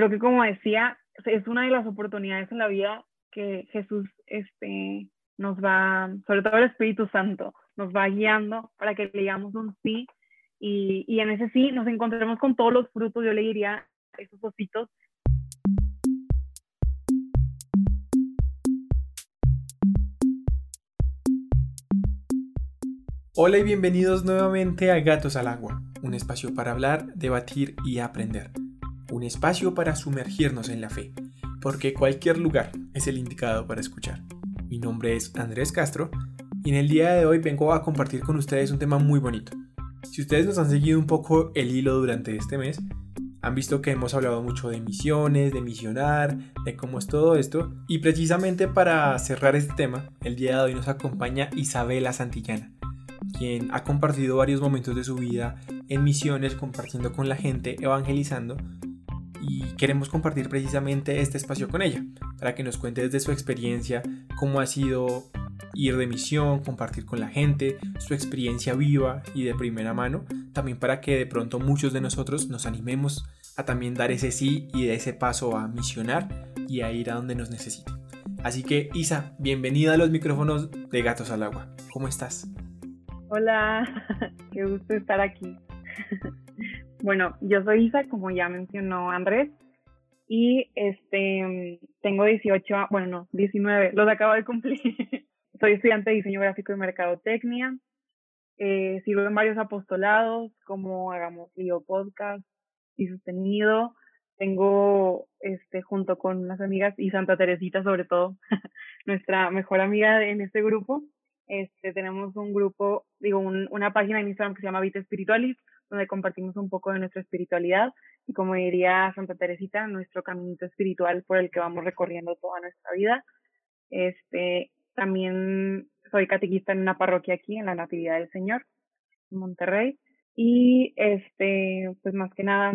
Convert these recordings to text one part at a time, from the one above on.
creo que como decía, es una de las oportunidades en la vida que Jesús este, nos va, sobre todo el Espíritu Santo, nos va guiando para que le digamos un sí y, y en ese sí nos encontremos con todos los frutos, yo le diría, esos ositos Hola y bienvenidos nuevamente a Gatos al Agua, un espacio para hablar, debatir y aprender. Un espacio para sumergirnos en la fe, porque cualquier lugar es el indicado para escuchar. Mi nombre es Andrés Castro y en el día de hoy vengo a compartir con ustedes un tema muy bonito. Si ustedes nos han seguido un poco el hilo durante este mes, han visto que hemos hablado mucho de misiones, de misionar, de cómo es todo esto. Y precisamente para cerrar este tema, el día de hoy nos acompaña Isabela Santillana quien ha compartido varios momentos de su vida en misiones, compartiendo con la gente, evangelizando. Y queremos compartir precisamente este espacio con ella, para que nos cuente desde su experiencia cómo ha sido ir de misión, compartir con la gente, su experiencia viva y de primera mano, también para que de pronto muchos de nosotros nos animemos a también dar ese sí y de ese paso a misionar y a ir a donde nos necesite. Así que Isa, bienvenida a los micrófonos de Gatos al Agua. ¿Cómo estás? Hola, qué gusto estar aquí. bueno, yo soy Isa, como ya mencionó Andrés, y este tengo 18, bueno, no, 19, los acabo de cumplir. soy estudiante de diseño gráfico y mercadotecnia. Eh, sirvo en varios apostolados, como Hagamos Lío Podcast y Sostenido. Tengo, este, junto con unas amigas y Santa Teresita, sobre todo, nuestra mejor amiga en este grupo, este, tenemos un grupo, digo, una página en Instagram que se llama Vita Espiritualis, donde compartimos un poco de nuestra espiritualidad y como diría Santa Teresita, nuestro caminito espiritual por el que vamos recorriendo toda nuestra vida. Este, también soy catequista en una parroquia aquí, en la Natividad del Señor, en Monterrey. Y este, pues más que nada,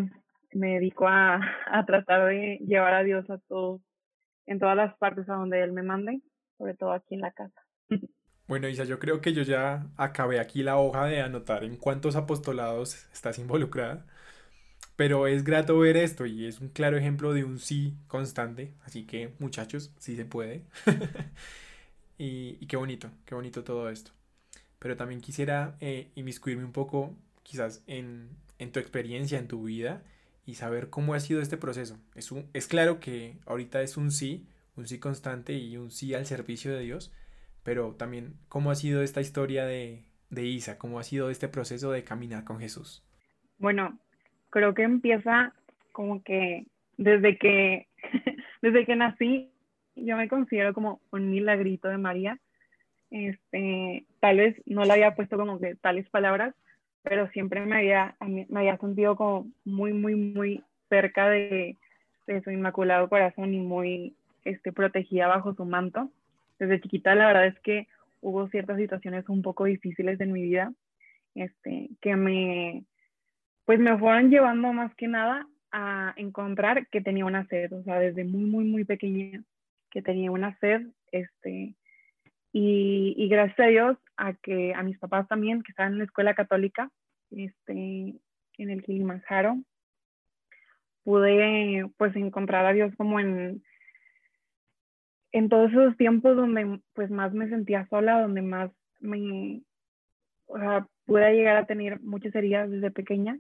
me dedico a, a tratar de llevar a Dios a todos, en todas las partes a donde Él me mande, sobre todo aquí en la casa. Bueno, Isa, yo creo que yo ya acabé aquí la hoja de anotar en cuántos apostolados estás involucrada, pero es grato ver esto y es un claro ejemplo de un sí constante, así que muchachos, sí se puede. y, qué bonito, qué bonito todo esto. Pero también quisiera eh, inmiscuirme un poco quizás en, en, tu experiencia, en tu vida y saber cómo ha sido este proceso. Es, un, es claro que ahorita es un sí, un sí constante y un sí al servicio de Dios pero también cómo ha sido esta historia de, Isa, cómo ha sido este proceso de caminar con Jesús. Bueno, creo que empieza como que desde que, desde que nací, yo me considero como un milagrito de María. Este, tal vez no le había puesto como que tales palabras, pero siempre me había, me había sentido como muy, muy, muy cerca de, de su inmaculado corazón y muy este, protegida bajo su manto desde chiquita la verdad es que hubo ciertas situaciones un poco difíciles en mi vida, este, que me, pues me fueron llevando más que nada a encontrar que tenía una sed, o sea, desde muy, muy, muy pequeña, que tenía una sed, este, y, y gracias a Dios, a que a mis papás también, que estaban en la escuela católica, este, en el Kilimanjaro, pude pues encontrar a Dios como en, en todos esos tiempos donde pues más me sentía sola, donde más me, o sea, pude llegar a tener muchas heridas desde pequeña.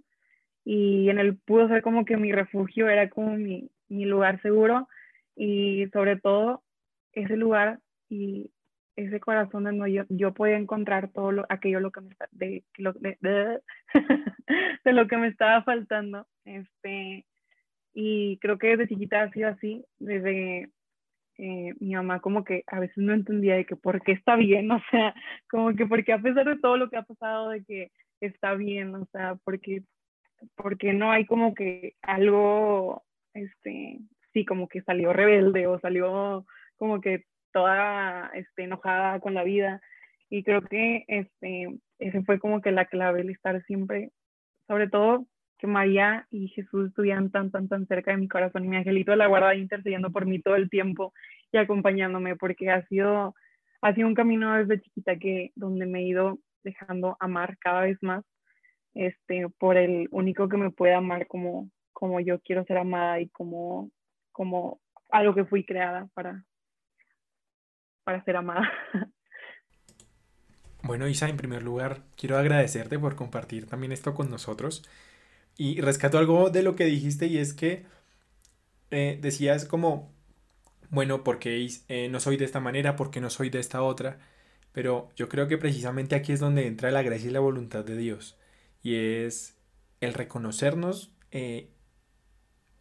Y en el pudo ser como que mi refugio era como mi, mi lugar seguro. Y sobre todo ese lugar y ese corazón donde yo, yo podía encontrar todo lo, aquello lo que me de, lo, de, de, lo que me estaba faltando este. Y creo que desde chiquita ha sido así desde eh, mi mamá como que a veces no entendía de que por qué está bien, o sea, como que porque a pesar de todo lo que ha pasado, de que está bien, o sea, porque, porque no hay como que algo, este, sí, como que salió rebelde o salió como que toda este, enojada con la vida. Y creo que este, ese fue como que la clave, el estar siempre, sobre todo que María y Jesús estuvieran tan, tan, tan cerca de mi corazón y mi angelito de la guarda intercediendo por mí todo el tiempo y acompañándome, porque ha sido, ha sido un camino desde chiquita que, donde me he ido dejando amar cada vez más este, por el único que me puede amar como, como yo quiero ser amada y como, como algo que fui creada para, para ser amada. Bueno, Isa, en primer lugar, quiero agradecerte por compartir también esto con nosotros. Y rescato algo de lo que dijiste y es que eh, decías como, bueno, porque eh, no soy de esta manera, porque no soy de esta otra. Pero yo creo que precisamente aquí es donde entra la gracia y la voluntad de Dios. Y es el reconocernos eh,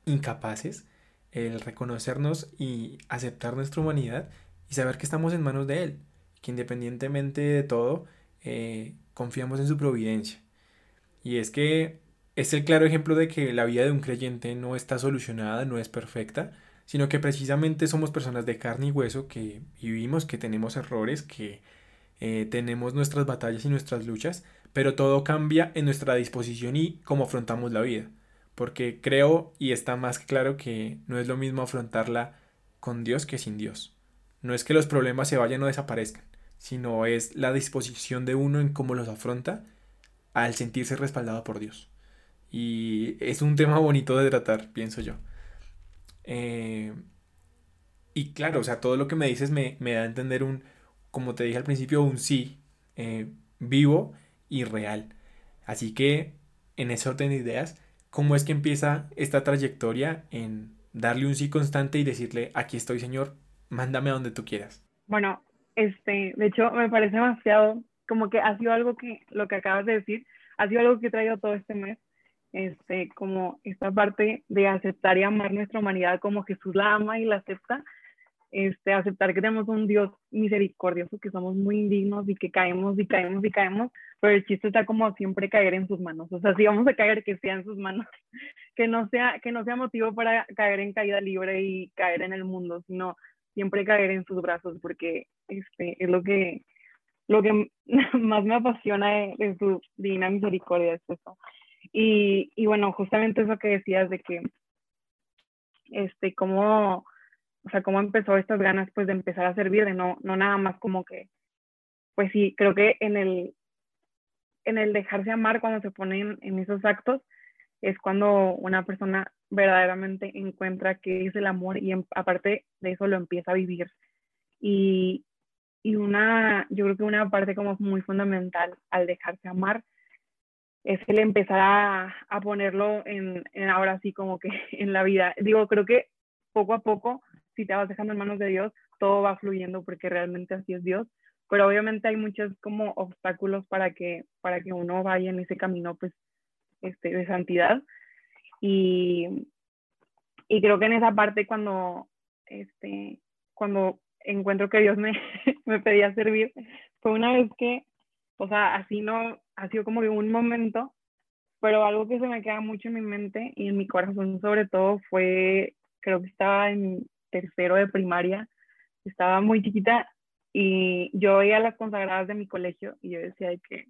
incapaces, el reconocernos y aceptar nuestra humanidad y saber que estamos en manos de Él que independientemente de todo, confiamos en su providencia. Y es que es el claro ejemplo de que la vida de un creyente no está solucionada, no es perfecta, sino que precisamente somos personas de carne y hueso que vivimos, que tenemos errores, que eh, tenemos nuestras batallas y nuestras luchas, pero todo cambia en nuestra disposición y cómo afrontamos la vida. Porque creo y está más claro que no es lo mismo afrontarla con Dios que sin Dios. No es que los problemas se vayan o desaparezcan, sino es la disposición de uno en cómo los afronta al sentirse respaldado por Dios. Y es un tema bonito de tratar, pienso yo. Eh, y claro, o sea, todo lo que me dices me, da a entender un, como te dije al principio, un sí eh, vivo y real. Así que, en ese orden de ideas, ¿cómo es que empieza esta trayectoria en darle un sí constante y decirle, aquí estoy, Señor, mándame a donde tú quieras? Bueno, este, de hecho, me parece demasiado, como que ha sido algo que, lo que acabas de decir, ha sido algo que he traído todo este mes, este, como esta parte de aceptar y amar nuestra humanidad como Jesús la ama y la acepta, este, aceptar que tenemos un Dios misericordioso, que somos muy indignos y que caemos y caemos y caemos, pero el chiste está como siempre caer en sus manos, o sea, si vamos a caer, que sea en sus manos, que no sea, que no sea motivo para caer en caída libre y caer en el mundo, sino siempre caer en sus brazos, porque este, es lo que, lo que más me apasiona de, su divina misericordia, es eso. Y, y, bueno, justamente eso que decías de que, este, cómo, o sea, cómo empezó estas ganas, pues, de empezar a servir, de no, no nada más como que, pues sí, creo que en el, en el dejarse amar cuando se ponen en esos actos, es cuando una persona verdaderamente encuentra qué es el amor y aparte de eso lo empieza a vivir. Y, y una, yo creo que una parte como muy fundamental al dejarse amar es el empezar a, a ponerlo en, ahora sí como que en la vida. Digo, creo que poco a poco, si te vas dejando en manos de Dios, todo va fluyendo porque realmente así es Dios. Pero obviamente hay muchos como obstáculos para que, para que uno vaya en ese camino pues, este, de santidad. Y, y creo que en esa parte cuando, este, cuando encuentro que Dios me, me pedía servir, fue una vez que, o sea, así no, ha sido como un momento, pero algo que se me queda mucho en mi mente y en mi corazón sobre todo fue, creo que estaba en tercero de primaria, estaba muy chiquita y yo veía las consagradas de mi colegio y yo decía de que,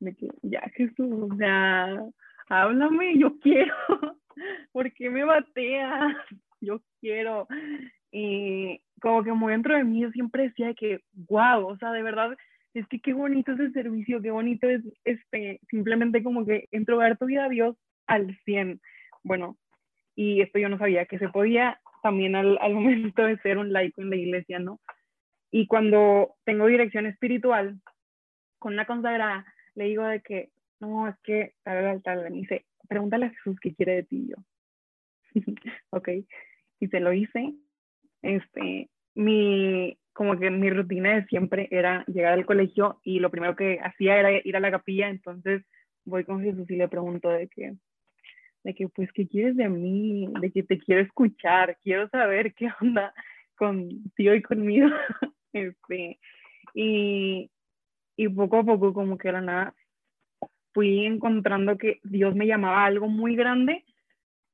de que ya Jesús, o sea, háblame, yo quiero, ¿por qué me bateas? Yo quiero. Y como que muy dentro de mí yo siempre decía que, wow, o sea, de verdad, es que qué bonito es el servicio, qué bonito es este, simplemente como que entregar tu vida a Dios al 100. Bueno, y esto yo no sabía que se podía también al, momento de ser un laico en la iglesia, ¿no? Y cuando tengo dirección espiritual con la consagrada, le digo de que, no, es que tal, tal, me dice, pregúntale a Jesús qué quiere de ti yo. ok, y se lo hice. Este, mi, como que mi rutina de siempre era llegar al colegio y lo primero que hacía era ir a la capilla, entonces voy con Jesús y le pregunto de que, de que pues, ¿qué quieres de mí? De que te quiero escuchar, quiero saber qué onda contigo y conmigo. este, y, y poco a poco como que era nada fui encontrando que Dios me llamaba a algo muy grande,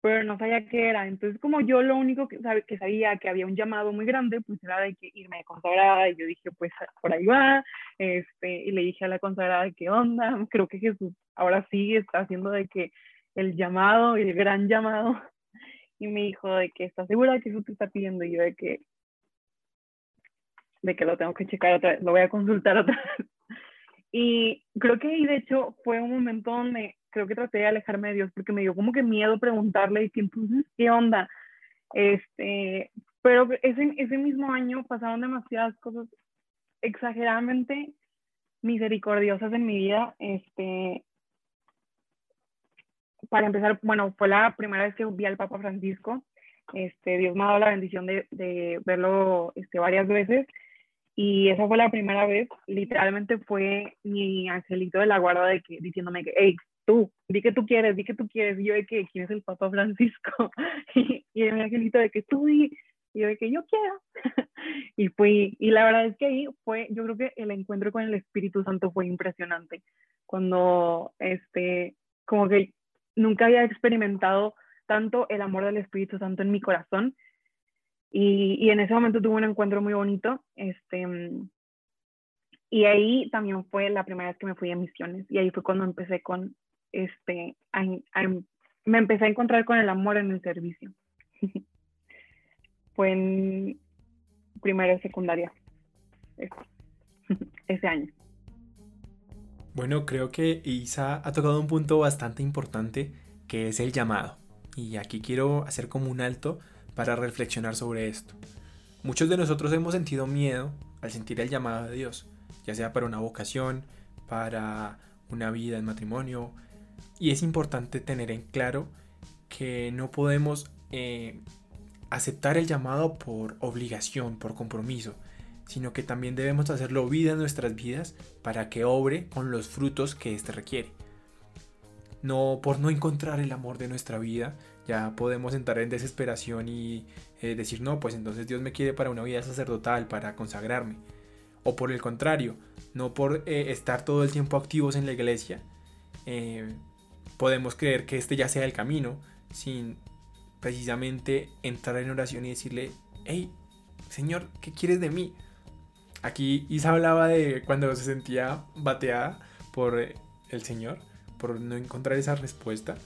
pero no sabía qué era. Entonces, como yo lo único que, que sabía que había un llamado muy grande, pues era de que irme consagrada, y yo dije, pues por ahí va, este, y le dije a la consagrada, ¿qué onda? Creo que Jesús ahora sí está haciendo de que el llamado, el gran llamado, y me dijo de que está segura que eso te está pidiendo, y yo de que, de que lo tengo que checar otra vez, lo voy a consultar otra vez. Y creo que ahí, de hecho, fue un momento donde creo que traté de alejarme de Dios porque me dio como que miedo preguntarle y ¿qué onda? Este, pero ese, ese mismo año pasaron demasiadas cosas exageradamente misericordiosas en mi vida. Este, para empezar, bueno, fue la primera vez que vi al Papa Francisco. Este, Dios me ha dado la bendición de, de verlo este, varias veces y esa fue la primera vez, literalmente fue mi angelito de la guarda de que, diciéndome que, hey, tú, di que tú quieres, di que tú quieres. Y yo de que, ¿quién es el Papa Francisco? y, y mi angelito de que tú di, y yo de que yo quiero. y fui, y la verdad es que ahí fue, yo creo que el encuentro con el Espíritu Santo fue impresionante. Cuando, este, como que nunca había experimentado tanto el amor del Espíritu Santo en mi corazón y, y, en ese momento tuve un encuentro muy bonito. Este, y ahí también fue la primera vez que me fui a misiones. Y ahí fue cuando empecé con, este, me empecé a encontrar con el amor en el servicio. fue en primera y secundaria. ese año. Bueno, creo que Isa ha tocado un punto bastante importante que es el llamado. Y aquí quiero hacer como un alto para reflexionar sobre esto. Muchos de nosotros hemos sentido miedo al sentir el llamado de Dios, ya sea para una vocación, para una vida en matrimonio, y es importante tener en claro que no podemos eh, aceptar el llamado por obligación, por compromiso, sino que también debemos hacerlo vida en nuestras vidas para que obre con los frutos que éste requiere. No por no encontrar el amor de nuestra vida, ya podemos entrar en desesperación y eh, decir, no, pues entonces Dios me quiere para una vida sacerdotal, para consagrarme. O por el contrario, no por eh, estar todo el tiempo activos en la iglesia, podemos creer que este ya sea el camino, sin precisamente entrar en oración y decirle, hey, Señor, ¿qué quieres de mí? Aquí Isa hablaba de cuando se sentía bateada por el Señor, por no encontrar esa respuesta.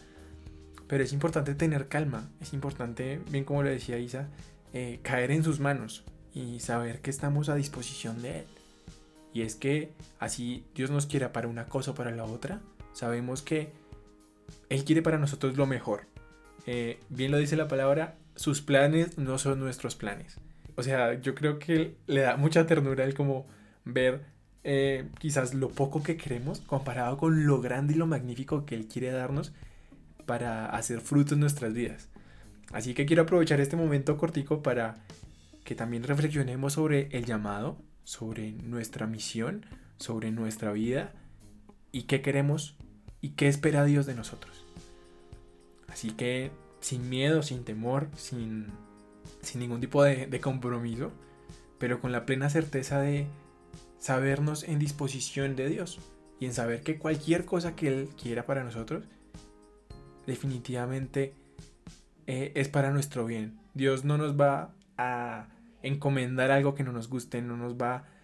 Pero es importante tener calma, es importante, bien como le decía Isa, eh, caer en sus manos y saber que estamos a disposición de Él. Y es que así Dios nos quiera para una cosa o para la otra, sabemos que Él quiere para nosotros lo mejor. Eh, bien lo dice la palabra, sus planes no son nuestros planes. O sea, yo creo que le da mucha ternura el como ver eh, quizás lo poco que queremos comparado con lo grande y lo magnífico que Él quiere darnos para hacer frutos en nuestras vidas. Así que quiero aprovechar este momento cortico para que también reflexionemos sobre el llamado, sobre nuestra misión, sobre nuestra vida y qué queremos y qué espera Dios de nosotros. Así que sin miedo, sin temor, sin, sin ningún tipo de, compromiso, pero con la plena certeza de sabernos en disposición de Dios y en saber que cualquier cosa que Él quiera para nosotros definitivamente eh, es para nuestro bien. Dios no nos va a encomendar algo que no nos guste, no nos va... Mm,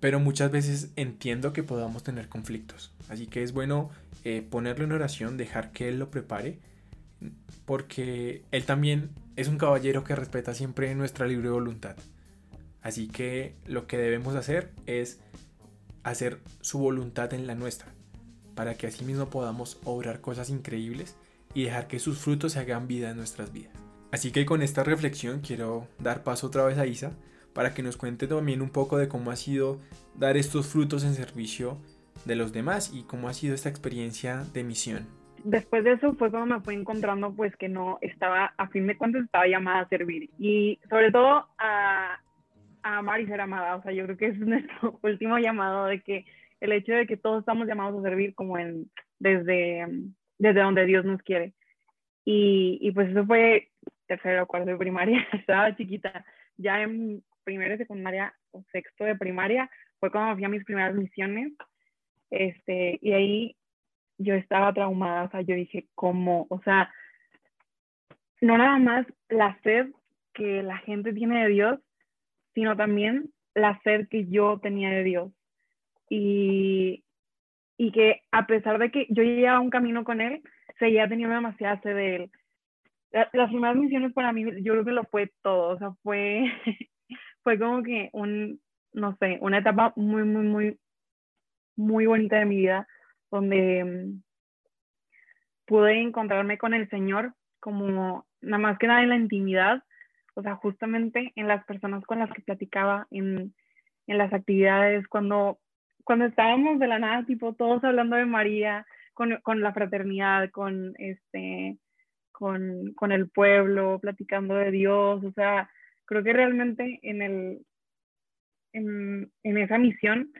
pero muchas veces entiendo que podamos tener conflictos. Así que es bueno eh, ponerlo en oración, dejar que Él lo prepare, porque Él también es un caballero que respeta siempre nuestra libre voluntad. Así que lo que debemos hacer es hacer su voluntad en la nuestra para que así mismo podamos obrar cosas increíbles y dejar que sus frutos se hagan vida en nuestras vidas. Así que con esta reflexión quiero dar paso otra vez a Isa para que nos cuente también un poco de cómo ha sido dar estos frutos en servicio de los demás y cómo ha sido esta experiencia de misión. Después de eso fue cuando me fui encontrando pues que no estaba, a fin de cuentas estaba llamada a servir y sobre todo a, a amar y ser amada, o sea, yo creo que es nuestro último llamado de que el hecho de que todos estamos llamados a servir como en, desde, desde donde Dios nos quiere. Y, y pues eso fue tercero cuarto de primaria, estaba chiquita. Ya en primero de secundaria o sexto de primaria fue cuando fui a mis primeras misiones. Este, y ahí yo estaba traumada, o sea, yo dije, ¿cómo? O sea, no nada más la sed que la gente tiene de Dios, sino también la sed que yo tenía de Dios y, y que a pesar de que yo llevaba un camino con él, seguía teniendo demasiada sed de él. las primeras misiones para mí, yo creo que lo fue todo, o sea, fue, fue como que un, no sé, una etapa muy, muy, muy, muy bonita de mi vida, donde mm, pude encontrarme con el Señor como nada más que nada en la intimidad, o sea, justamente en las personas con las que platicaba, en, en las actividades, cuando, cuando estábamos de la nada, tipo, todos hablando de María, con, con la fraternidad, con, este, con, con el pueblo, platicando de Dios, o sea, creo que realmente en, el, en, en esa misión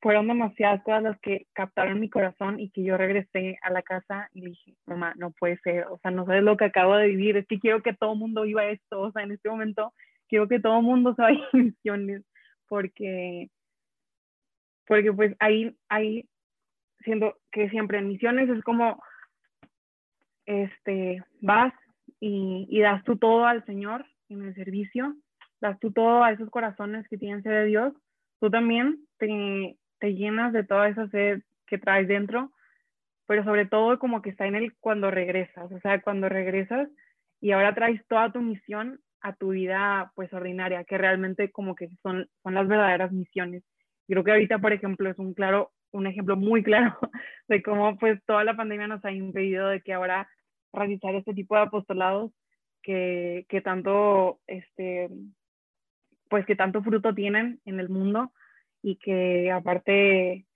fueron demasiadas cosas las que captaron mi corazón y que yo regresé a la casa y dije, mamá, no puede ser, o sea, no sabes lo que acabo de vivir, es que quiero que todo el mundo viva esto, o sea, en este momento quiero que todo el mundo se vaya en misiones, porque, porque pues ahí, ahí, siento que siempre en misiones es como, este, vas y, y das tú todo al Señor en el servicio, das tú todo a esos corazones que tienen sed de Dios, tú también te, te llenas de toda esa sed que traes dentro, pero sobre todo como que está en el cuando regresas, o sea, cuando regresas y ahora traes toda tu misión a tu vida pues ordinaria, que realmente como que son, son las verdaderas misiones. Creo que ahorita, por ejemplo, es un claro, un ejemplo muy claro de cómo pues toda la pandemia nos ha impedido de que ahora realizar este tipo de apostolados que, que tanto, este, pues que tanto fruto tienen en el mundo y que aparte,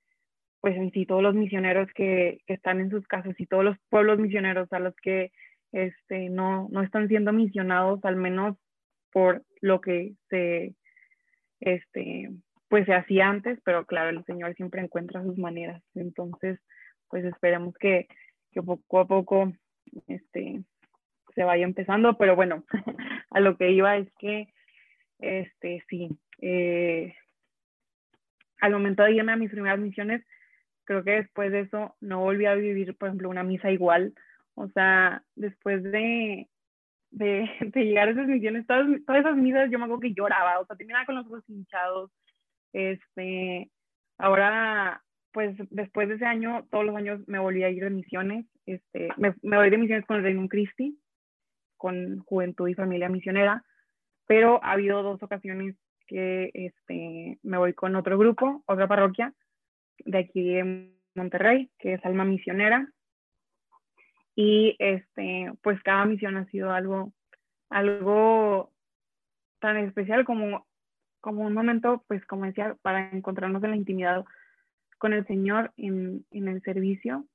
pues en sí todos los misioneros que, que, están en sus casas y todos los pueblos misioneros a los que este, no, no están siendo misionados, al menos por lo que se, este, pues se hacía antes, pero claro, el Señor siempre encuentra sus maneras. Entonces, pues esperemos que, que poco a poco este, se vaya empezando, pero bueno, a lo que iba es que, este, sí, eh, al momento de irme a mis primeras misiones, creo que después de eso no volví a vivir, por ejemplo, una misa igual. O sea, después de, de, llegar a esas misiones, todas, todas, esas misas yo me acuerdo que lloraba, o sea, terminaba con los ojos hinchados. Este, ahora, pues después de ese año, todos los años me volví a ir de misiones. Este, me, me voy de misiones con el Reino Christi, con Juventud y Familia Misionera, pero ha habido dos ocasiones que este, me voy con otro grupo, otra parroquia de aquí de Monterrey, que es Alma Misionera. Y este, pues cada misión ha sido algo, algo tan especial como, como un momento, pues como decía, para encontrarnos en la intimidad con el Señor en, en el servicio.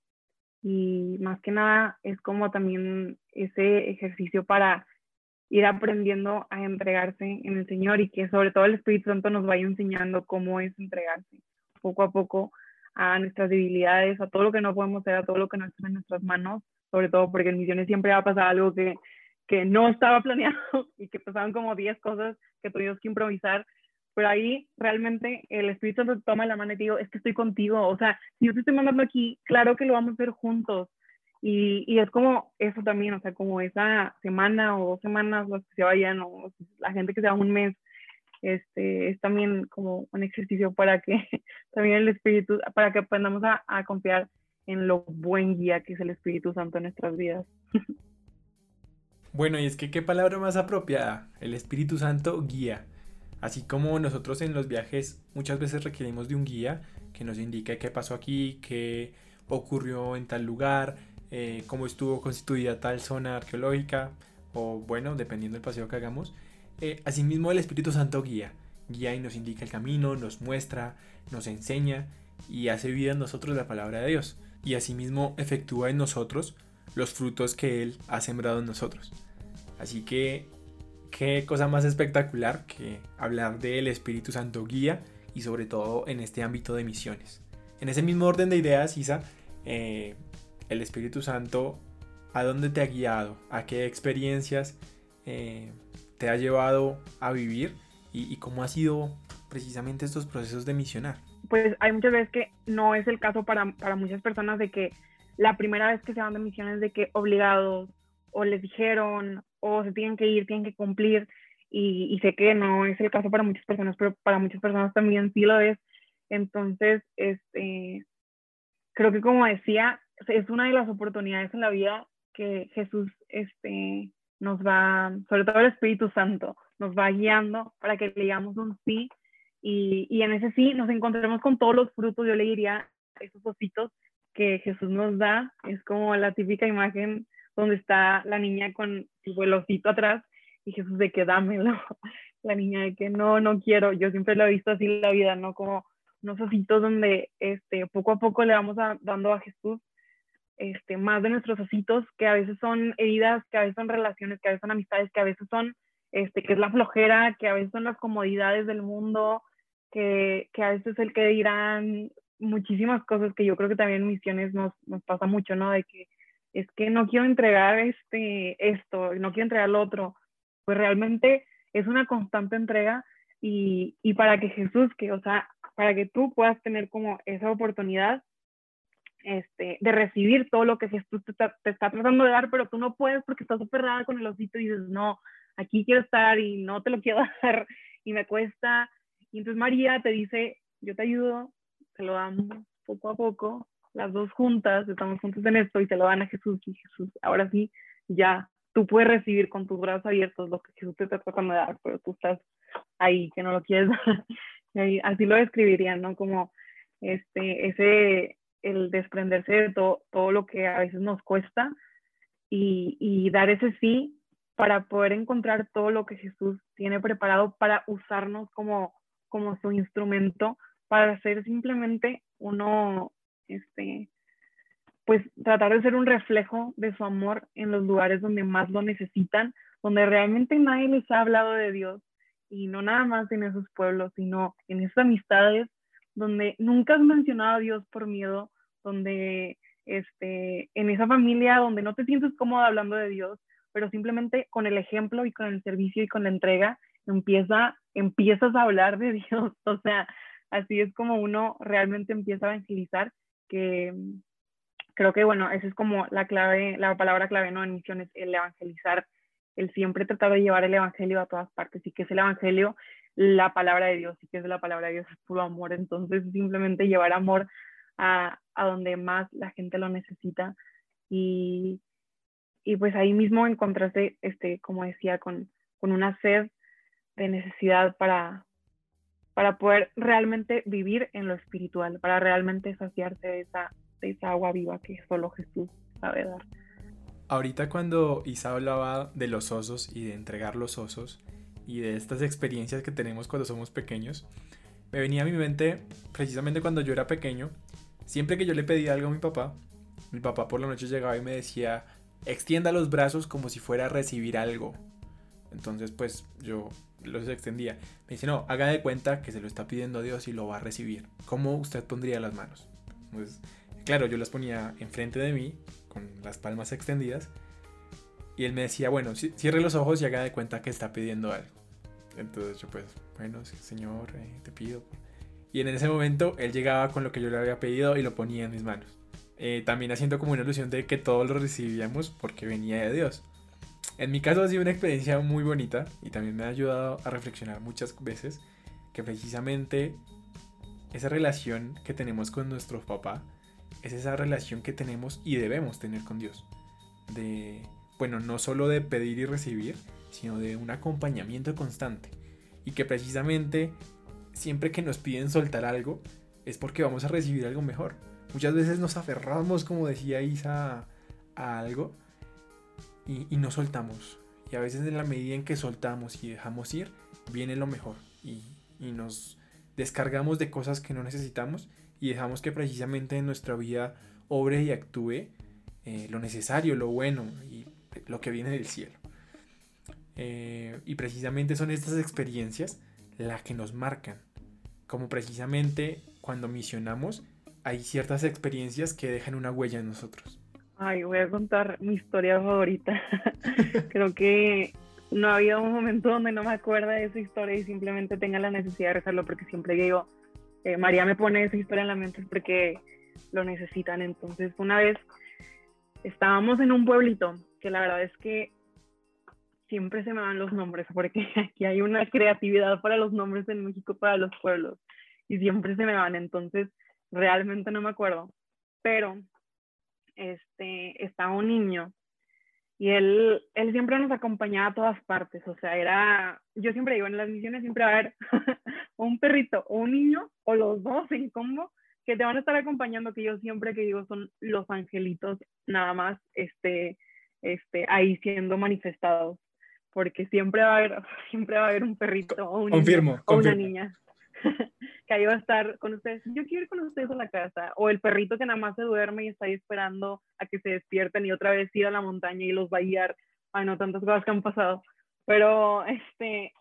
Y más que nada es como también ese ejercicio para ir aprendiendo a entregarse en el Señor y que sobre todo el Espíritu Santo nos vaya enseñando cómo es entregarse poco a poco a nuestras debilidades, a todo lo que no podemos hacer, a todo lo que no está en nuestras manos, sobre todo porque en misiones siempre va a pasar algo que, que no estaba planeado y que pasaban como 10 cosas que tuvimos que improvisar, pero ahí realmente el Espíritu Santo toma la mano y te digo, es que estoy contigo, o sea, si yo te estoy mandando aquí, claro que lo vamos a hacer juntos, y, y, es como eso también, o sea, como esa semana o dos semanas los que se vayan o la gente que se va un mes, este, es también como un ejercicio para que también el Espíritu, para que aprendamos a, a confiar en lo buen guía que es el Espíritu Santo en nuestras vidas. Bueno, y es que qué palabra más apropiada, el Espíritu Santo guía. Así como nosotros en los viajes muchas veces requerimos de un guía que nos indique qué pasó aquí, qué ocurrió en tal lugar, eh, cómo estuvo constituida tal zona arqueológica, o bueno, dependiendo del paseo que hagamos. Eh, asimismo, el Espíritu Santo guía, guía y nos indica el camino, nos muestra, nos enseña y hace vida en nosotros la palabra de Dios. Y asimismo efectúa en nosotros los frutos que Él ha sembrado en nosotros. Así que, qué cosa más espectacular que hablar del Espíritu Santo guía y sobre todo en este ámbito de misiones. En ese mismo orden de ideas, Isa, eh, el Espíritu Santo, ¿a dónde te ha guiado? ¿A qué experiencias eh, te ha llevado a vivir? ¿Y, cómo ha sido precisamente estos procesos de misionar? Pues hay muchas veces que no es el caso para, para muchas personas de que la primera vez que se van de misiones de que obligados o les dijeron o se tienen que ir, tienen que cumplir y, y, sé que no es el caso para muchas personas, pero para muchas personas también sí lo es. Entonces, este, creo que como decía, es una de las oportunidades en la vida que Jesús este, nos va, sobre todo el Espíritu Santo, nos va guiando para que le digamos un sí y, y en ese sí nos encontremos con todos los frutos, yo le diría, esos ositos que Jesús nos da es como la típica imagen donde está la niña con su velocito atrás y Jesús de que dámelo. La niña de que no, no quiero. Yo siempre lo he visto así la vida, ¿no? Como unos ositos donde este, poco a poco le vamos dando a Jesús este, más de nuestros ositos, que a veces son heridas, que a veces son relaciones, que a veces son amistades, que a veces son, este, que es la flojera, que a veces son las comodidades del mundo, que, que a veces el que dirán muchísimas cosas que yo creo que también en misiones nos, nos pasa mucho, ¿no? De que es que no quiero entregar este, esto, no quiero entregar lo otro. Pues realmente es una constante entrega y, y para que Jesús, que, o sea, para que tú puedas tener como esa oportunidad este, de recibir todo lo que Jesús te está, te está, tratando de dar, pero tú no puedes porque estás aferrada con el osito y dices, no, aquí quiero estar y no te lo quiero dar y me cuesta. Y entonces María te dice, yo te ayudo, se lo damos poco a poco, las dos juntas, estamos juntos en esto y se lo dan a Jesús y Jesús, ahora sí, ya, tú puedes recibir con tus brazos abiertos lo que Jesús te está tratando de dar, pero tú estás ahí, que no lo quieres dar. así lo describirían, ¿no? Como este, ese, el desprenderse de todo, todo lo que a veces nos cuesta y, y dar ese sí para poder encontrar todo lo que Jesús tiene preparado para usarnos como, como su instrumento para ser simplemente uno, este, pues tratar de ser un reflejo de su amor en los lugares donde más lo necesitan, donde realmente nadie les ha hablado de Dios y no nada más en esos pueblos, sino en esas amistades donde nunca has mencionado a Dios por miedo, donde este, en esa familia donde no te sientes cómodo hablando de Dios, pero simplemente con el ejemplo y con el servicio y con la entrega empieza, empiezas a hablar de Dios, o sea, así es como uno realmente empieza a evangelizar, que creo que, bueno, esa es como la clave, la palabra clave, ¿no? En misiones, el evangelizar, el siempre tratar de llevar el evangelio a todas partes y que es el evangelio la palabra de Dios y que es la palabra de Dios es puro amor, entonces simplemente llevar amor a, a donde más la gente lo necesita y, y pues ahí mismo encontrarse, este, como decía, con, con una sed de necesidad para, para poder realmente vivir en lo espiritual, para realmente saciarse de esa, de esa agua viva que solo Jesús sabe dar. Ahorita cuando Isa hablaba de los osos y de entregar los osos y de estas experiencias que tenemos cuando somos pequeños, me venía a mi mente precisamente cuando yo era pequeño, siempre que yo le pedía algo a mi papá, mi papá por la noche llegaba y me decía, extienda los brazos como si fuera a recibir algo. Entonces pues yo los extendía. Me dice, no, haga de cuenta que se lo está pidiendo a Dios y lo va a recibir. ¿Cómo usted pondría las manos? Pues, claro, yo las ponía enfrente de mí, con las palmas extendidas. Y él me decía, bueno, cierre los ojos y haga de cuenta que está pidiendo algo. Entonces yo pues, bueno, señor, eh, te pido. Y en ese momento él llegaba con lo que yo le había pedido y lo ponía en mis manos. Eh, también haciendo como una ilusión de que todo lo recibíamos porque venía de Dios. En mi caso ha sido una experiencia muy bonita y también me ha ayudado a reflexionar muchas veces que precisamente esa relación que tenemos con nuestro papá es esa relación que tenemos y debemos tener con Dios. De, bueno, no solo de pedir y recibir, sino de un acompañamiento constante. Y que precisamente siempre que nos piden soltar algo es porque vamos a recibir algo mejor. Muchas veces nos aferramos, como decía Isa, a algo y, no soltamos. Y a veces en la medida en que soltamos y dejamos ir, viene lo mejor. Y, nos descargamos de cosas que no necesitamos y dejamos que precisamente en nuestra vida obre y actúe eh, lo necesario, lo bueno y lo que viene del cielo. Eh, y precisamente son estas experiencias las que nos marcan. Como precisamente cuando misionamos hay ciertas experiencias que dejan una huella en nosotros. Ay, voy a contar mi historia favorita. Creo que no había un momento donde no me acuerda de esa historia y simplemente tenga la necesidad de rezarlo porque siempre digo, eh, María me pone esa historia en la mente porque lo necesitan. Entonces, una vez estábamos en un pueblito que la verdad es que siempre se me van los nombres porque aquí hay una creatividad para los nombres en México para los pueblos y siempre se me van. Entonces, realmente no me acuerdo. Pero este, estaba un niño y él, él siempre nos acompañaba a todas partes, o sea, era, yo siempre digo, en las misiones siempre va a haber un perrito o un niño o los dos en combo que te van a estar acompañando, que yo siempre que digo son los angelitos, nada más, este, este, ahí siendo manifestados, porque siempre va a haber, siempre va a haber un perrito o, un confirmo, o una niña que ahí va a estar con ustedes. Yo quiero ir con ustedes a la casa, o el perrito que nada más se duerme y está ahí esperando a que se despierten y otra vez ir a la montaña y los va a guiar. Ay, no, tantas cosas que han pasado. Pero, este,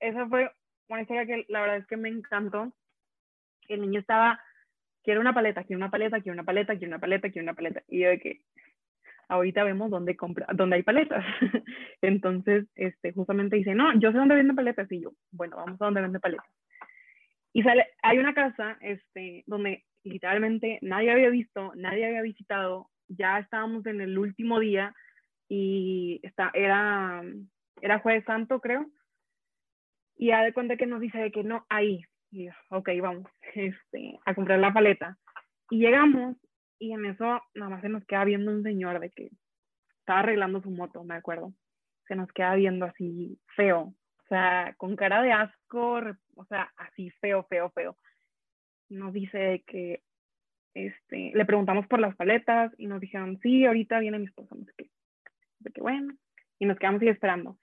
esa fue una historia que la verdad es que me encantó. El niño estaba, quiero una paleta, quiero una paleta, quiero una paleta, quiero una paleta, quiero una paleta. Y yo de que ahorita vemos dónde, compra, dónde hay paletas. Entonces, este, justamente dice, no, yo sé dónde venden paletas. Y yo, bueno, vamos a dónde venden paletas. Y sale, hay una casa este, donde literalmente nadie había visto, nadie había visitado. Ya estábamos en el último día y está, era, era jueves santo, creo. Y ya de cuenta que nos dice que no, ahí. Y ok, vamos este, a comprar la paleta. Y llegamos y en eso nada más se nos queda viendo un señor de que estaba arreglando su moto, me acuerdo. Se nos queda viendo así feo, o sea, con cara de asco, o sea, así feo, feo, feo. Nos dice que este, le preguntamos por las paletas y nos dijeron, sí, ahorita viene mi esposa, no sé qué. Que bueno, y nos quedamos ahí esperando.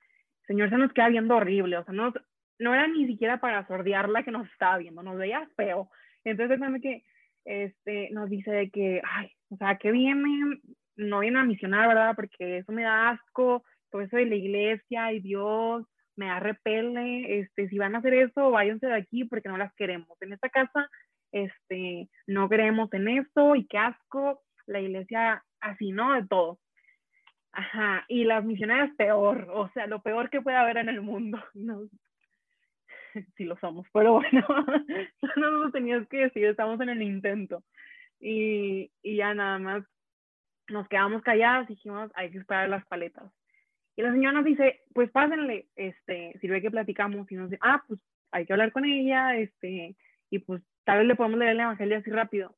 Señor se nos queda viendo horrible, o sea, no, no era ni siquiera para sordearla que nos estaba viendo, nos veía feo. Entonces, que este, nos dice de que, ay, o sea, que viene, no viene a misionar, ¿verdad? Porque eso me da asco, todo eso de la iglesia y Dios, me da repele, este, si van a hacer eso, váyanse de aquí porque no las queremos. En esta casa, este, no queremos en esto y qué asco, la iglesia así, ¿no? De todo. Ajá, y las misioneras peor, o sea, lo peor que puede haber en el mundo. No, sí lo somos, pero bueno, no lo tenías que decir, estamos en el intento. Y, y ya nada más nos quedamos callados y dijimos, hay que esperar las paletas. Y la señora nos dice, pues pásenle, este, sirve que platicamos y nos dice, ah, pues hay que hablar con ella, este, y pues tal vez le podemos leer el evangelio así rápido.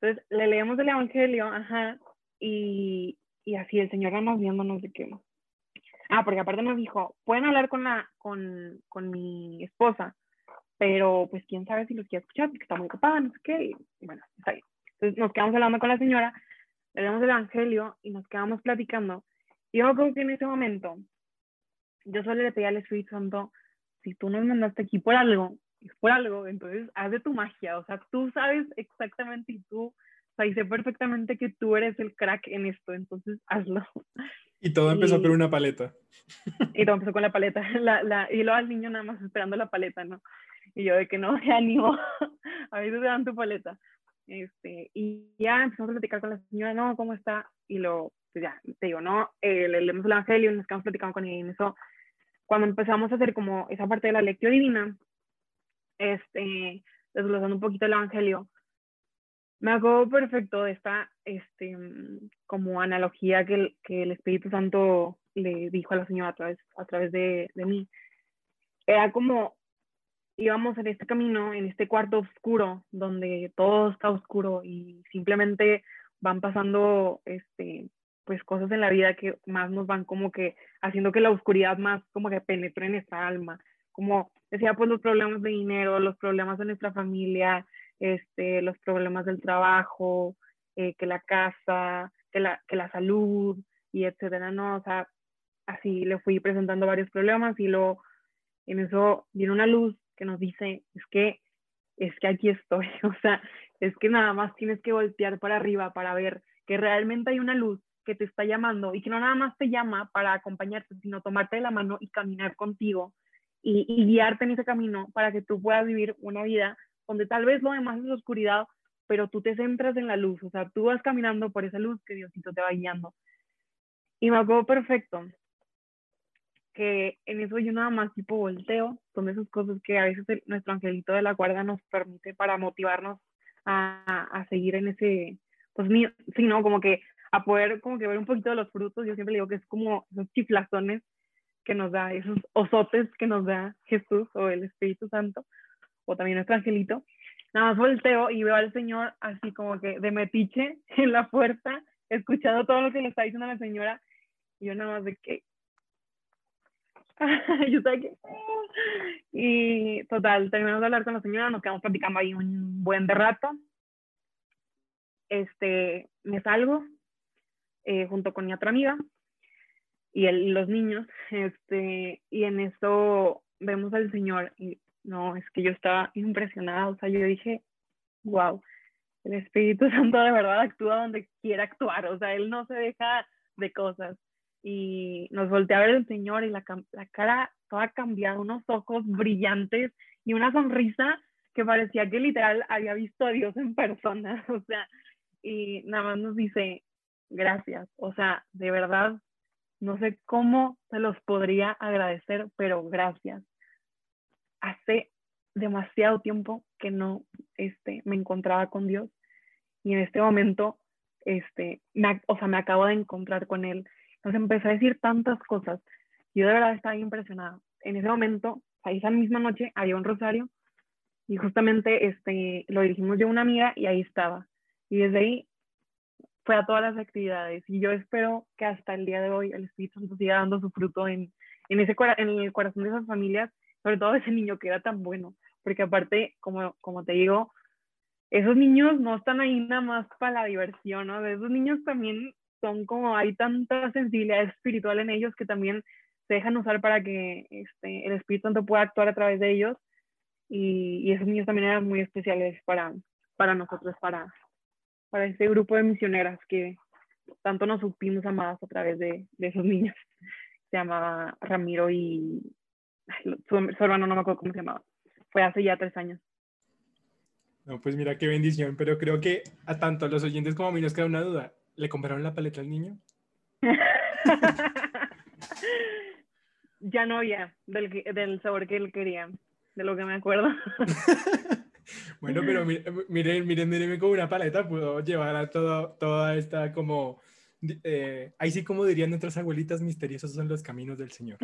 Entonces le leemos el evangelio, ajá, y, y así el señor más viéndonos de qué. Ah, porque aparte nos dijo, pueden hablar con, la, con, con mi esposa, pero pues quién sabe si los quiere escuchar porque está muy ocupada, no sé qué. Y bueno, está bien. Entonces nos quedamos hablando con la señora, le damos el evangelio y nos quedamos platicando. Y yo creo que en ese momento, yo solo le pedí al Espíritu Santo, si tú nos mandaste aquí por algo, es por algo, entonces haz de tu magia. O sea, tú sabes exactamente y tú, o sea, y sé perfectamente que tú eres el crack en esto, entonces hazlo. Y todo empezó con una paleta. Y todo empezó con la paleta. La, la, y luego al niño nada más esperando la paleta, ¿no? Y yo de que no, me animo. A veces te dan tu paleta. Este, y ya empezamos a platicar con la señora, no, ¿cómo está? Y lo, pues ya, te digo, no, eh, le leemos el evangelio nos quedamos platicando con ella. Y eso, cuando empezamos a hacer como esa parte de la lectura divina, este, desglosando un poquito el evangelio, me acuerdo perfecto de esta este, como analogía que el, que el Espíritu Santo le dijo a la señora a través, a través de, de mí. Era como íbamos en este camino, en este cuarto oscuro, donde todo está oscuro y simplemente van pasando este, pues cosas en la vida que más nos van como que haciendo que la oscuridad más como que penetre en nuestra alma. Como decía, pues los problemas de dinero, los problemas de nuestra familia, este, los problemas del trabajo, eh, que la casa, que la, que la salud y etcétera, ¿no? O sea, así le fui presentando varios problemas y luego en eso viene una luz que nos dice, es que, es que aquí estoy, o sea, es que nada más tienes que voltear para arriba para ver que realmente hay una luz que te está llamando y que no nada más te llama para acompañarte, sino tomarte de la mano y caminar contigo y, guiarte en ese camino para que tú puedas vivir una vida donde tal vez lo demás es oscuridad, pero tú te centras en la luz, o sea, tú vas caminando por esa luz que Diosito te va guiando. Y me acuerdo perfecto que en eso yo nada más tipo volteo, son esas cosas que a veces nuestro angelito de la guarda nos permite para motivarnos a, a seguir en ese, pues sí, no, como que a poder como que ver un poquito de los frutos, yo siempre digo que es como esos chiflazones que nos da, esos osotes que nos da Jesús o el Espíritu Santo, o también nuestro angelito, nada más volteo y veo al Señor así como que de metiche en la puerta, escuchando todo lo que le está diciendo la señora, y yo nada más de que... yo estaba que... Y total, terminamos de hablar con la señora, nos quedamos platicando ahí un buen de rato, este, me salgo eh, junto con mi otra amiga y el, los niños, este, y en eso vemos al Señor y no, es que yo estaba impresionada, o sea, yo dije, wow, el Espíritu Santo de verdad actúa donde quiere actuar, o sea, Él no se deja de cosas. Y nos voltea a ver el Señor y la, la cara toda cambiada, unos ojos brillantes y una sonrisa que parecía que literal había visto a Dios en persona, o sea, y nada más nos dice, gracias, o sea, de verdad, no sé cómo se los podría agradecer, pero gracias. Hace demasiado tiempo que no este, me encontraba con Dios y en este momento, este, me, o sea, me acabo de encontrar con Él. Entonces empecé a decir tantas cosas. Yo de verdad estaba impresionada. En ese momento, ahí esa misma noche, había un rosario y justamente este, lo dirigimos yo a una amiga y ahí estaba. Y desde ahí fue a todas las actividades y yo espero que hasta el día de hoy el Espíritu Santo siga dando su fruto en, en, ese, en el corazón de esas familias, sobre todo ese niño que era tan bueno, porque aparte, como, como te digo, esos niños no están ahí nada más para la diversión, ¿no? Esos niños también son como, hay tanta sensibilidad espiritual en ellos que también se dejan usar para que este, el Espíritu Santo pueda actuar a través de ellos y, y esos niños también eran muy especiales para, para nosotros, para, para ese grupo de misioneras que tanto nos supimos amadas a través de, de esos niños. Se llamaba Ramiro y su, hermano no me acuerdo cómo se llamaba. Fue hace ya tres años. No, pues mira qué bendición, pero creo que a tanto a los oyentes como a mí nos queda una duda. ¿Le compraron la paleta al niño? ya no ya, del, del sabor que él quería, de lo que me acuerdo. bueno, pero miren, miren, miren, como una paleta puedo llevar a todo, toda esta como... Eh, ahí sí como dirían nuestras abuelitas, misteriosos son los caminos del Señor.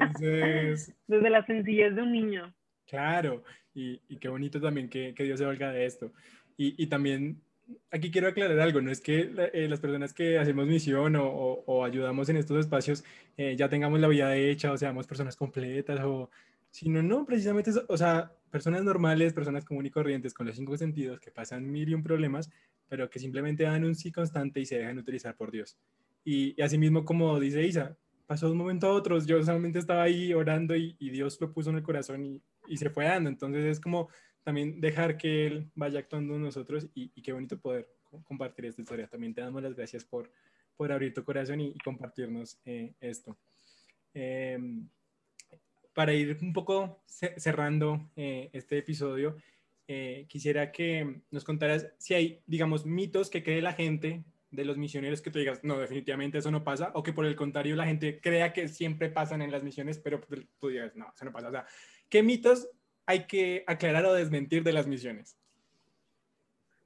Entonces... Desde la sencillez de un niño. Claro, y, y qué bonito también que, que, Dios se valga de esto. Y, y, también aquí quiero aclarar algo, no es que eh, las personas que hacemos misión o, o, ayudamos en estos espacios eh, ya tengamos la vida hecha o seamos personas completas o sino no, precisamente, o sea, personas normales, personas comunes y corrientes con los cinco sentidos que pasan mil y un problemas, pero que simplemente dan un sí constante y se dejan utilizar por Dios. Y, y asimismo, como dice Isa, pasó de un momento a otro, yo solamente estaba ahí orando y, y Dios lo puso en el corazón y, y, se fue dando. Entonces es como también dejar que Él vaya actuando en nosotros y, qué bonito poder compartir esta historia. También te damos las gracias por, por abrir tu corazón y, compartirnos eh, esto. Eh, para ir un poco cerrando eh, este episodio, eh, quisiera que nos contaras si hay, digamos, mitos que cree la gente de los misioneros que tú digas, no, definitivamente eso no pasa, o que por el contrario la gente crea que siempre pasan en las misiones, pero tú digas, no, eso no pasa. O sea, ¿qué mitos hay que aclarar o desmentir de las misiones?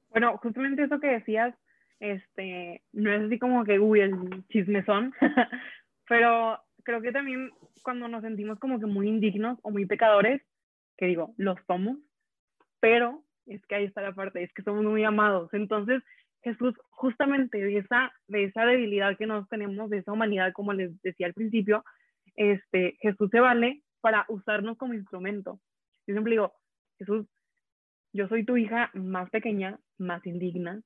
Bueno, justamente eso que decías, este, no es así como que, uy, el chismezón, pero creo que también cuando nos sentimos como que muy indignos o muy pecadores, que digo, los somos, pero es que ahí está la parte, es que somos muy amados. Entonces, Jesús, justamente de esa, de esa debilidad que nos tenemos, de esa humanidad, como les decía al principio, este, Jesús se vale para usarnos como instrumento. Yo siempre digo, Jesús, yo soy tu hija más pequeña, más indigna,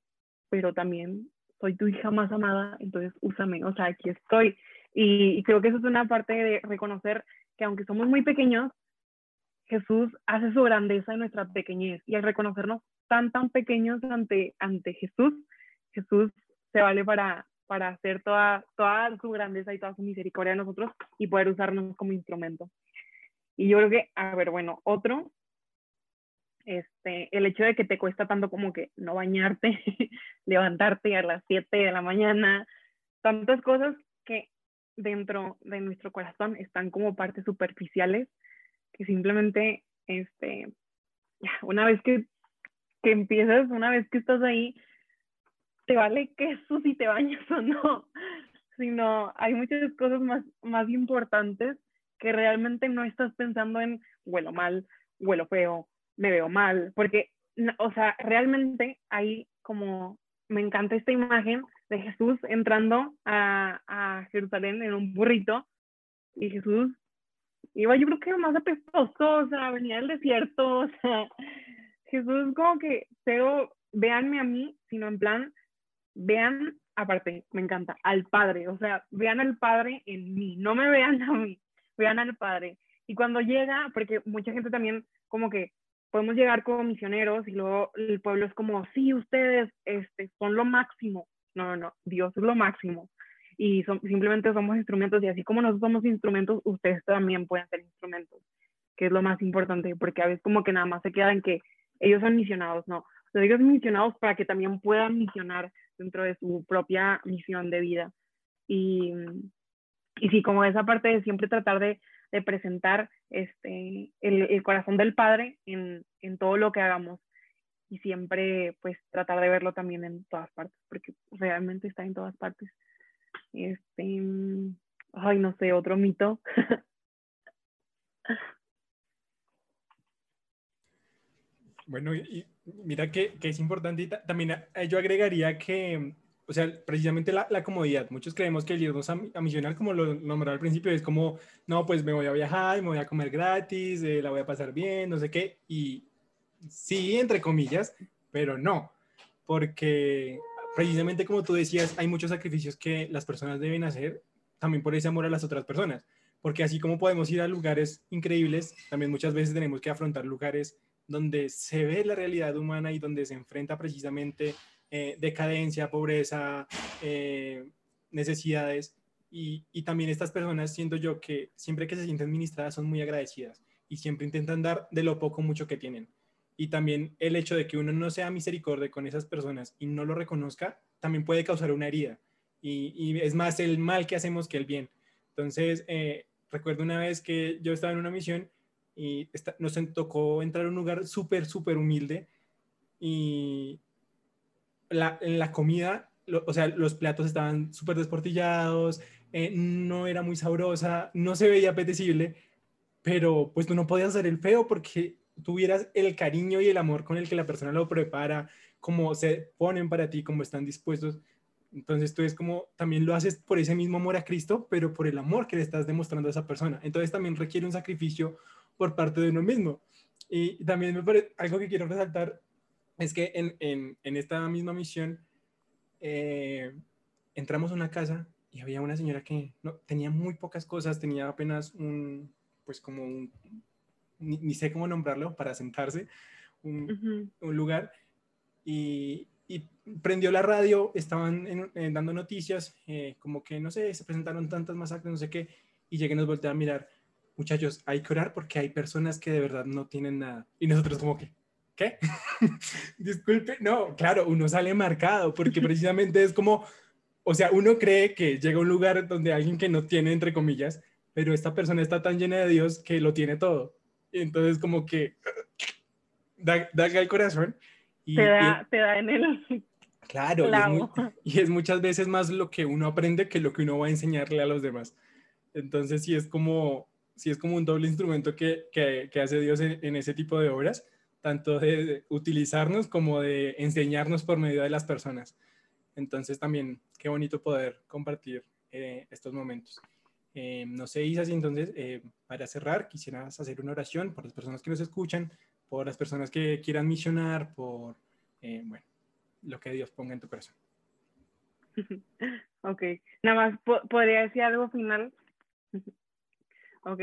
pero también soy tu hija más amada, entonces úsame, o sea, aquí estoy. Y, creo que eso es una parte de reconocer que aunque somos muy pequeños, Jesús hace su grandeza en nuestra pequeñez. Y al reconocernos tan, tan pequeños ante, ante Jesús, Jesús se vale para, para hacer toda, toda su grandeza y toda su misericordia de nosotros y poder usarnos como instrumento. Y yo creo que, a ver, bueno, otro, este, el hecho de que te cuesta tanto como que no bañarte, levantarte a las 7 de la mañana, tantas cosas que dentro de nuestro corazón están como partes superficiales que simplemente, este, una vez que, que empiezas, una vez que estás ahí, te vale que eso si te bañas o no, sino hay muchas cosas más, más importantes que realmente no estás pensando en huelo mal, huelo feo, me veo mal, porque, o sea, realmente hay como, me encanta esta imagen de Jesús entrando a, a Jerusalén en un burrito y Jesús iba yo creo que más apestoso, o sea, venía del desierto, o sea, Jesús como que pero véanme a mí, sino en plan, vean, aparte, me encanta, al Padre, o sea, vean al Padre en mí, no me vean a mí, vean al Padre. Y cuando llega, porque mucha gente también como que podemos llegar como misioneros y luego el pueblo es como, sí, ustedes este, son lo máximo. No, no, Dios es lo máximo. Y simplemente somos instrumentos y así como nosotros somos instrumentos, ustedes también pueden ser instrumentos, que es lo más importante, porque a veces como que nada más se queda en que ellos son misionados, no. Sea, ellos son misionados para que también puedan misionar dentro de su propia misión de vida. Y, y sí, como esa parte de siempre tratar de de presentar este, el, el corazón del Padre en, en, todo lo que hagamos y siempre pues tratar de verlo también en todas partes, porque realmente está en todas partes. Este, ay, no sé, otro mito. bueno, y mira que, que es importante, también yo agregaría que o sea, precisamente la, la, comodidad. Muchos creemos que el irnos a, a misionar, como lo nombré al principio, es como, no, pues me voy a viajar, me voy a comer gratis, eh, la voy a pasar bien, no sé qué. Y sí, entre comillas, pero no, porque precisamente como tú decías, hay muchos sacrificios que las personas deben hacer también por ese amor a las otras personas. Porque así como podemos ir a lugares increíbles, también muchas veces tenemos que afrontar lugares donde se ve la realidad humana y donde se enfrenta precisamente eh, decadencia, pobreza, eh, necesidades. Y, y, también estas personas, siento yo, que siempre que se sienten ministradas son muy agradecidas y siempre intentan dar de lo poco mucho que tienen. Y también el hecho de que uno no sea misericordia con esas personas y no lo reconozca, también puede causar una herida. Y, es más el mal que hacemos que el bien. Entonces, eh, recuerdo una vez que yo estaba en una misión y nos tocó entrar a un lugar súper, súper humilde y, la, la comida, o sea, los platos estaban súper desportillados, eh, no era muy sabrosa, no se veía apetecible, pero pues tú no podías hacer el feo porque tuvieras el cariño y el amor con el que la persona lo prepara, como se ponen para ti, como están dispuestos. Entonces tú es como, también lo haces por ese mismo amor a Cristo, pero por el amor que le estás demostrando a esa persona. Entonces también requiere un sacrificio por parte de uno mismo. Y también me parece, algo que quiero resaltar es que en, en, en esta misma misión eh, entramos a una casa y había una señora que no, tenía muy pocas cosas, tenía apenas un, pues como un, ni, sé cómo nombrarlo, para sentarse, un, un lugar, y, y, prendió la radio, estaban dando noticias, eh, como que, no sé, se presentaron tantas masacres, no sé qué, y llegué y nos volteé a mirar, muchachos, hay que orar porque hay personas que de verdad no tienen nada. Y nosotros como que, ¿qué? Disculpe, no, claro, uno sale marcado porque precisamente es como, o sea, uno cree que llega a un lugar donde alguien que no tiene, entre comillas, pero esta persona está tan llena de Dios que lo tiene todo. Y entonces como que da, da el corazón. Y, te, da, te da en el... Claro, y es, y es, muchas veces más lo que uno aprende que lo que uno va a enseñarle a los demás. Entonces sí es como, sí es como un doble instrumento que, que, que hace Dios en, en, ese tipo de obras tanto de utilizarnos como de enseñarnos por medio de las personas. Entonces también, qué bonito poder compartir eh, estos momentos. Eh, no sé, Isa, si entonces, eh, para cerrar, quisieras hacer una oración por las personas que nos escuchan, por las personas que quieran misionar, por, bueno, lo que Dios ponga en tu corazón. Ok, nada más, ¿podría decir algo final? ok,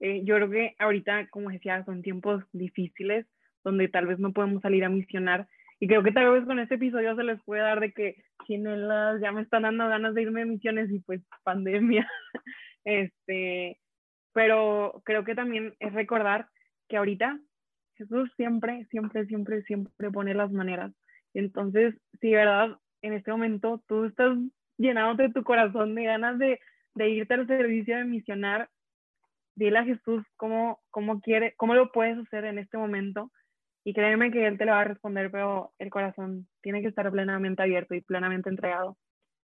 yo creo que ahorita, como decía, son tiempos difíciles, donde tal vez no podemos salir a misionar. Y creo que tal vez con este episodio se les puede dar de que las ya me están dando ganas de irme a misiones y pues pandemia. este, pero creo que también es recordar que ahorita Jesús siempre, siempre, siempre, siempre pone las maneras. Entonces, si verdad, en este momento tú estás llenándote tu corazón de ganas de, de irte al servicio de misionar, dile a Jesús cómo, cómo quiere, cómo lo puedes hacer en este momento y créeme que él te lo va a responder, pero el corazón tiene que estar plenamente abierto y plenamente entregado.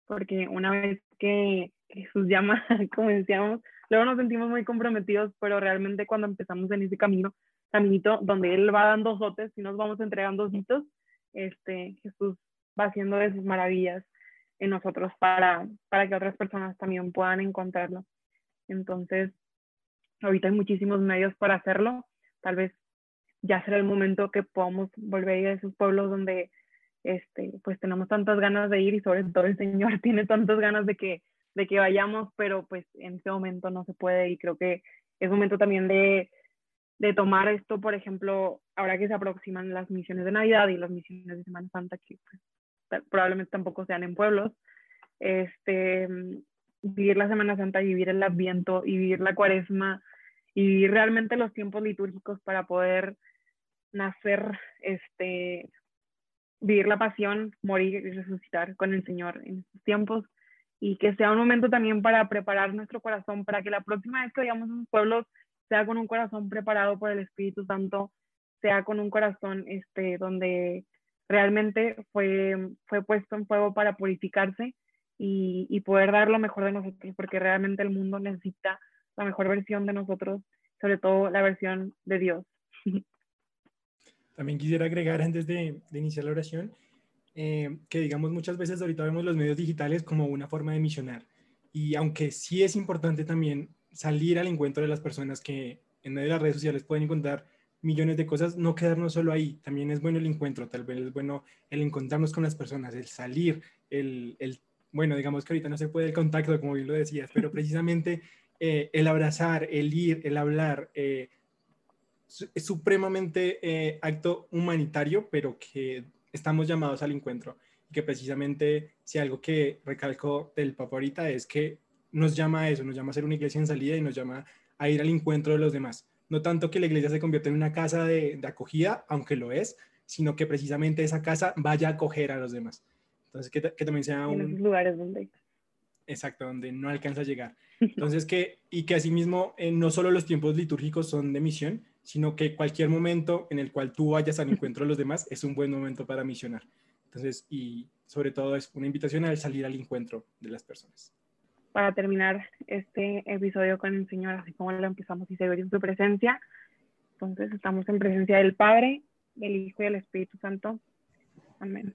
Porque una vez que Jesús llama, como decíamos, luego nos sentimos muy comprometidos, pero realmente cuando empezamos en ese camino, caminito donde Él va dando zotes y nos vamos entregando hitos, este, Jesús va haciendo de sus maravillas en nosotros para, para que otras personas también puedan encontrarlo. Entonces, ahorita hay muchísimos medios para hacerlo. Tal vez ya será el momento que podamos volver a ir a esos pueblos donde este, pues tenemos tantas ganas de ir y sobre todo el Señor tiene tantas ganas de que, de que vayamos, pero pues en este momento no se puede y creo que es momento también de, de tomar esto, por ejemplo, ahora que se aproximan las misiones de Navidad y las misiones de Semana Santa, que pues, probablemente tampoco sean en pueblos, este, vivir la Semana Santa, vivir el Adviento y vivir la Cuaresma y realmente los tiempos litúrgicos para poder nacer, este, vivir la pasión, morir y resucitar con el Señor en estos tiempos y que sea un momento también para preparar nuestro corazón para que la próxima vez que vayamos a un pueblo sea con un corazón preparado por el Espíritu Santo, sea con un corazón este, donde realmente fue, fue puesto en fuego para purificarse y, y poder dar lo mejor de nosotros, porque realmente el mundo necesita la mejor versión de nosotros, sobre todo la versión de Dios. También quisiera agregar antes de, de iniciar la oración eh, que digamos muchas veces ahorita vemos los medios digitales como una forma de misionar. Y aunque sí es importante también salir al encuentro de las personas que en medio de las redes sociales pueden encontrar millones de cosas, no quedarnos solo ahí. También es bueno el encuentro, tal vez es bueno el encontrarnos con las personas, el salir, el, el bueno, digamos que ahorita no se puede el contacto, como bien lo decías, pero precisamente eh, el abrazar, el ir, el hablar, eh, es supremamente eh, acto humanitario, pero que estamos llamados al encuentro. Y que precisamente, si algo que recalco del Papa ahorita es que nos llama a eso, nos llama a ser una iglesia en salida y nos llama a ir al encuentro de los demás. No tanto que la iglesia se convierta en una casa de, de acogida, aunque lo es, sino que precisamente esa casa vaya a acoger a los demás. Entonces, que, que también sea un... En lugares donde... Exacto, donde no alcanza a llegar. Entonces, que, y que asimismo, eh, no solo los tiempos litúrgicos son de misión, sino que cualquier momento en el cual tú vayas al encuentro de los demás es un buen momento para misionar. Entonces, y sobre todo es una invitación a salir al encuentro de las personas. Para terminar este episodio con el Señor, así como lo empezamos y se ve en su presencia, entonces estamos en presencia del Padre, del Hijo y del Espíritu Santo. Amén.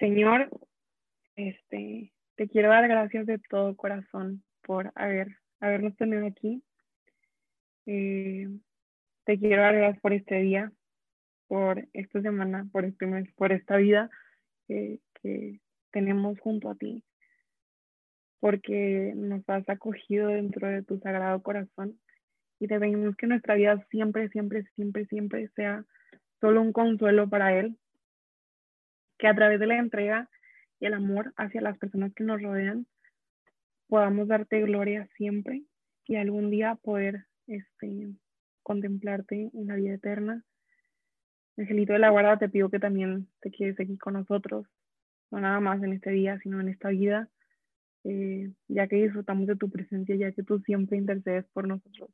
Señor, este, te quiero dar gracias de todo corazón por haber, habernos tenido aquí. Eh, te quiero dar gracias por este día, por esta semana, por este mes, por esta vida que, que tenemos junto a ti, porque nos has acogido dentro de tu sagrado corazón y te pedimos que nuestra vida siempre, siempre, siempre, siempre sea solo un consuelo para Él, que a través de la entrega y el amor hacia las personas que nos rodean podamos darte gloria siempre y algún día poder este, contemplarte en la vida eterna. Angelito de la guarda, te pido que también te quedes aquí con nosotros, no nada más en este día, sino en esta vida, eh, ya que disfrutamos de tu presencia, ya que tú siempre intercedes por nosotros,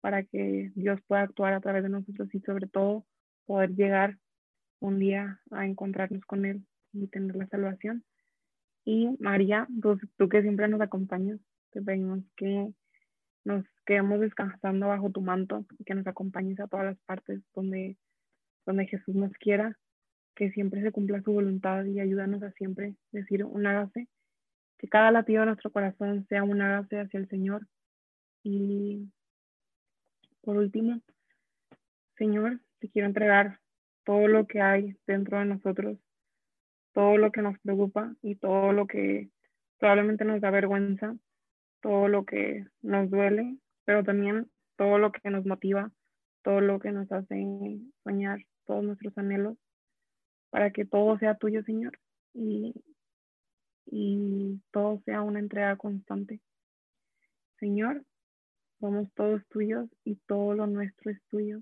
para que Dios pueda actuar a través de nosotros y sobre todo poder llegar un día a encontrarnos con Él y tener la salvación. Y María, tú que siempre nos acompañas, te pedimos que nos quedemos descansando bajo tu manto y que nos acompañes a todas las partes donde, donde Jesús nos quiera, que siempre se cumpla su voluntad y ayúdanos a siempre decir un hágase, que cada latido de nuestro corazón sea un hágase hacia el Señor. Y por último, Señor, te quiero entregar todo lo que hay dentro de nosotros, todo lo que nos preocupa y todo lo que probablemente nos da vergüenza todo lo que nos duele, pero también todo lo que nos motiva, todo lo que nos hace soñar, todos nuestros anhelos, para que todo sea tuyo, Señor, y, y todo sea una entrega constante. Señor, somos todos tuyos y todo lo nuestro es tuyo.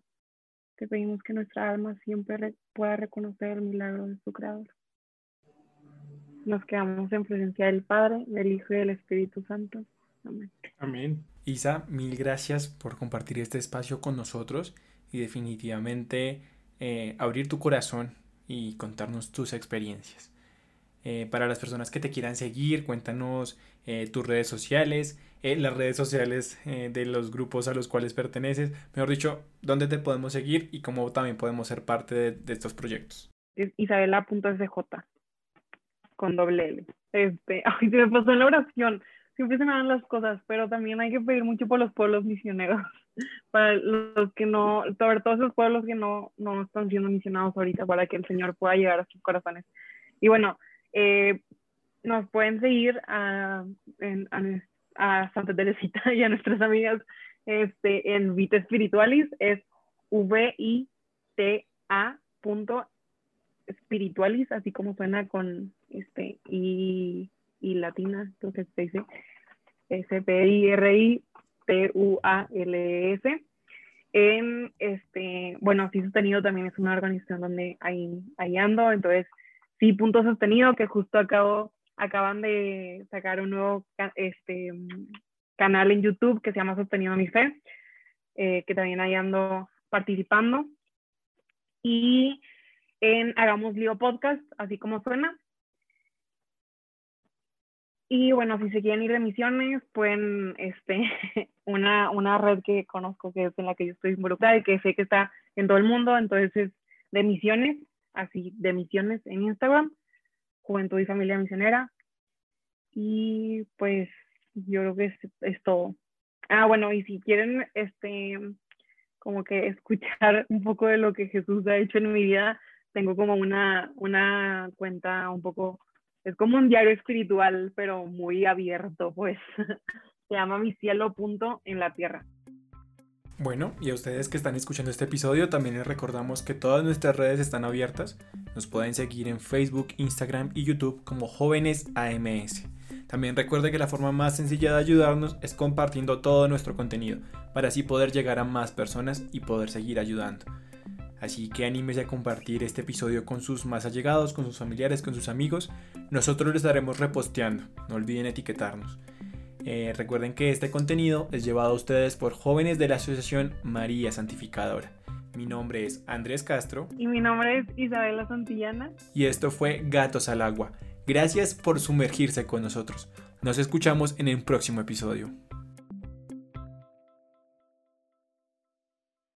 Te pedimos que nuestra alma siempre pueda reconocer el milagro de su Creador. Nos quedamos en presencia del Padre, del Hijo y del Espíritu Santo. Amén. Isa, mil gracias por compartir este espacio con nosotros y definitivamente eh, abrir tu corazón y contarnos tus experiencias. Eh, para las personas que te quieran seguir, cuéntanos eh, tus redes sociales, las redes sociales de los grupos a los cuales perteneces, mejor dicho, dónde te podemos seguir y cómo también podemos ser parte de, estos proyectos. Es isabela.sj con doble L. Este, ay, se me pasó en la oración siempre se me dan las cosas, pero también hay que pedir mucho por los pueblos misioneros, para los que no, sobre todo esos pueblos que no, no están siendo misionados ahorita, para que el Señor pueda llegar a sus corazones. Y bueno, eh, nos pueden seguir a, a, Santa Teresita y a nuestras amigas este, en Vita Espiritualis, es V-I-T-A espiritualis, así como suena con este y, y latina, creo que se dice S-P-I-R-I-T-U-A-L-S. En este, bueno, sí sostenido también es una organización donde hay ando, entonces sí, punto sostenido, que justo acabo, acaban de sacar un nuevo este, canal en YouTube que se llama Sostenido Mi Fe, eh, que también ahí ando participando. Y en Hagamos Lío Podcast, así como suena. Y bueno, si se quieren ir de misiones, pueden, este, una, una red que conozco que es en la que yo estoy involucrada y que sé que está en todo el mundo, entonces es de misiones, así, de misiones en Instagram, Juventud y Familia Misionera. Y pues yo creo que es, es todo. Ah, bueno, y si quieren, este, como que escuchar un poco de lo que Jesús ha hecho en mi vida, tengo como una, una cuenta un poco, es como un diario espiritual, pero muy abierto, pues. Se llama mi cielo punto en la tierra. Bueno, y a ustedes que están escuchando este episodio, también les recordamos que todas nuestras redes están abiertas. Nos pueden seguir en Facebook, Instagram y YouTube como Jóvenes AMS. También recuerde que la forma más sencilla de ayudarnos es compartiendo todo nuestro contenido, para así poder llegar a más personas y poder seguir ayudando. Así que anímese a compartir este episodio con sus más allegados, con sus familiares, con sus amigos. Nosotros les estaremos reposteando. No olviden etiquetarnos. Eh, recuerden que este contenido es llevado a ustedes por jóvenes de la Asociación María Santificadora. Mi nombre es Andrés Castro. Y mi nombre es Isabela Santillana. Y esto fue Gatos al Agua. Gracias por sumergirse con nosotros. Nos escuchamos en el próximo episodio.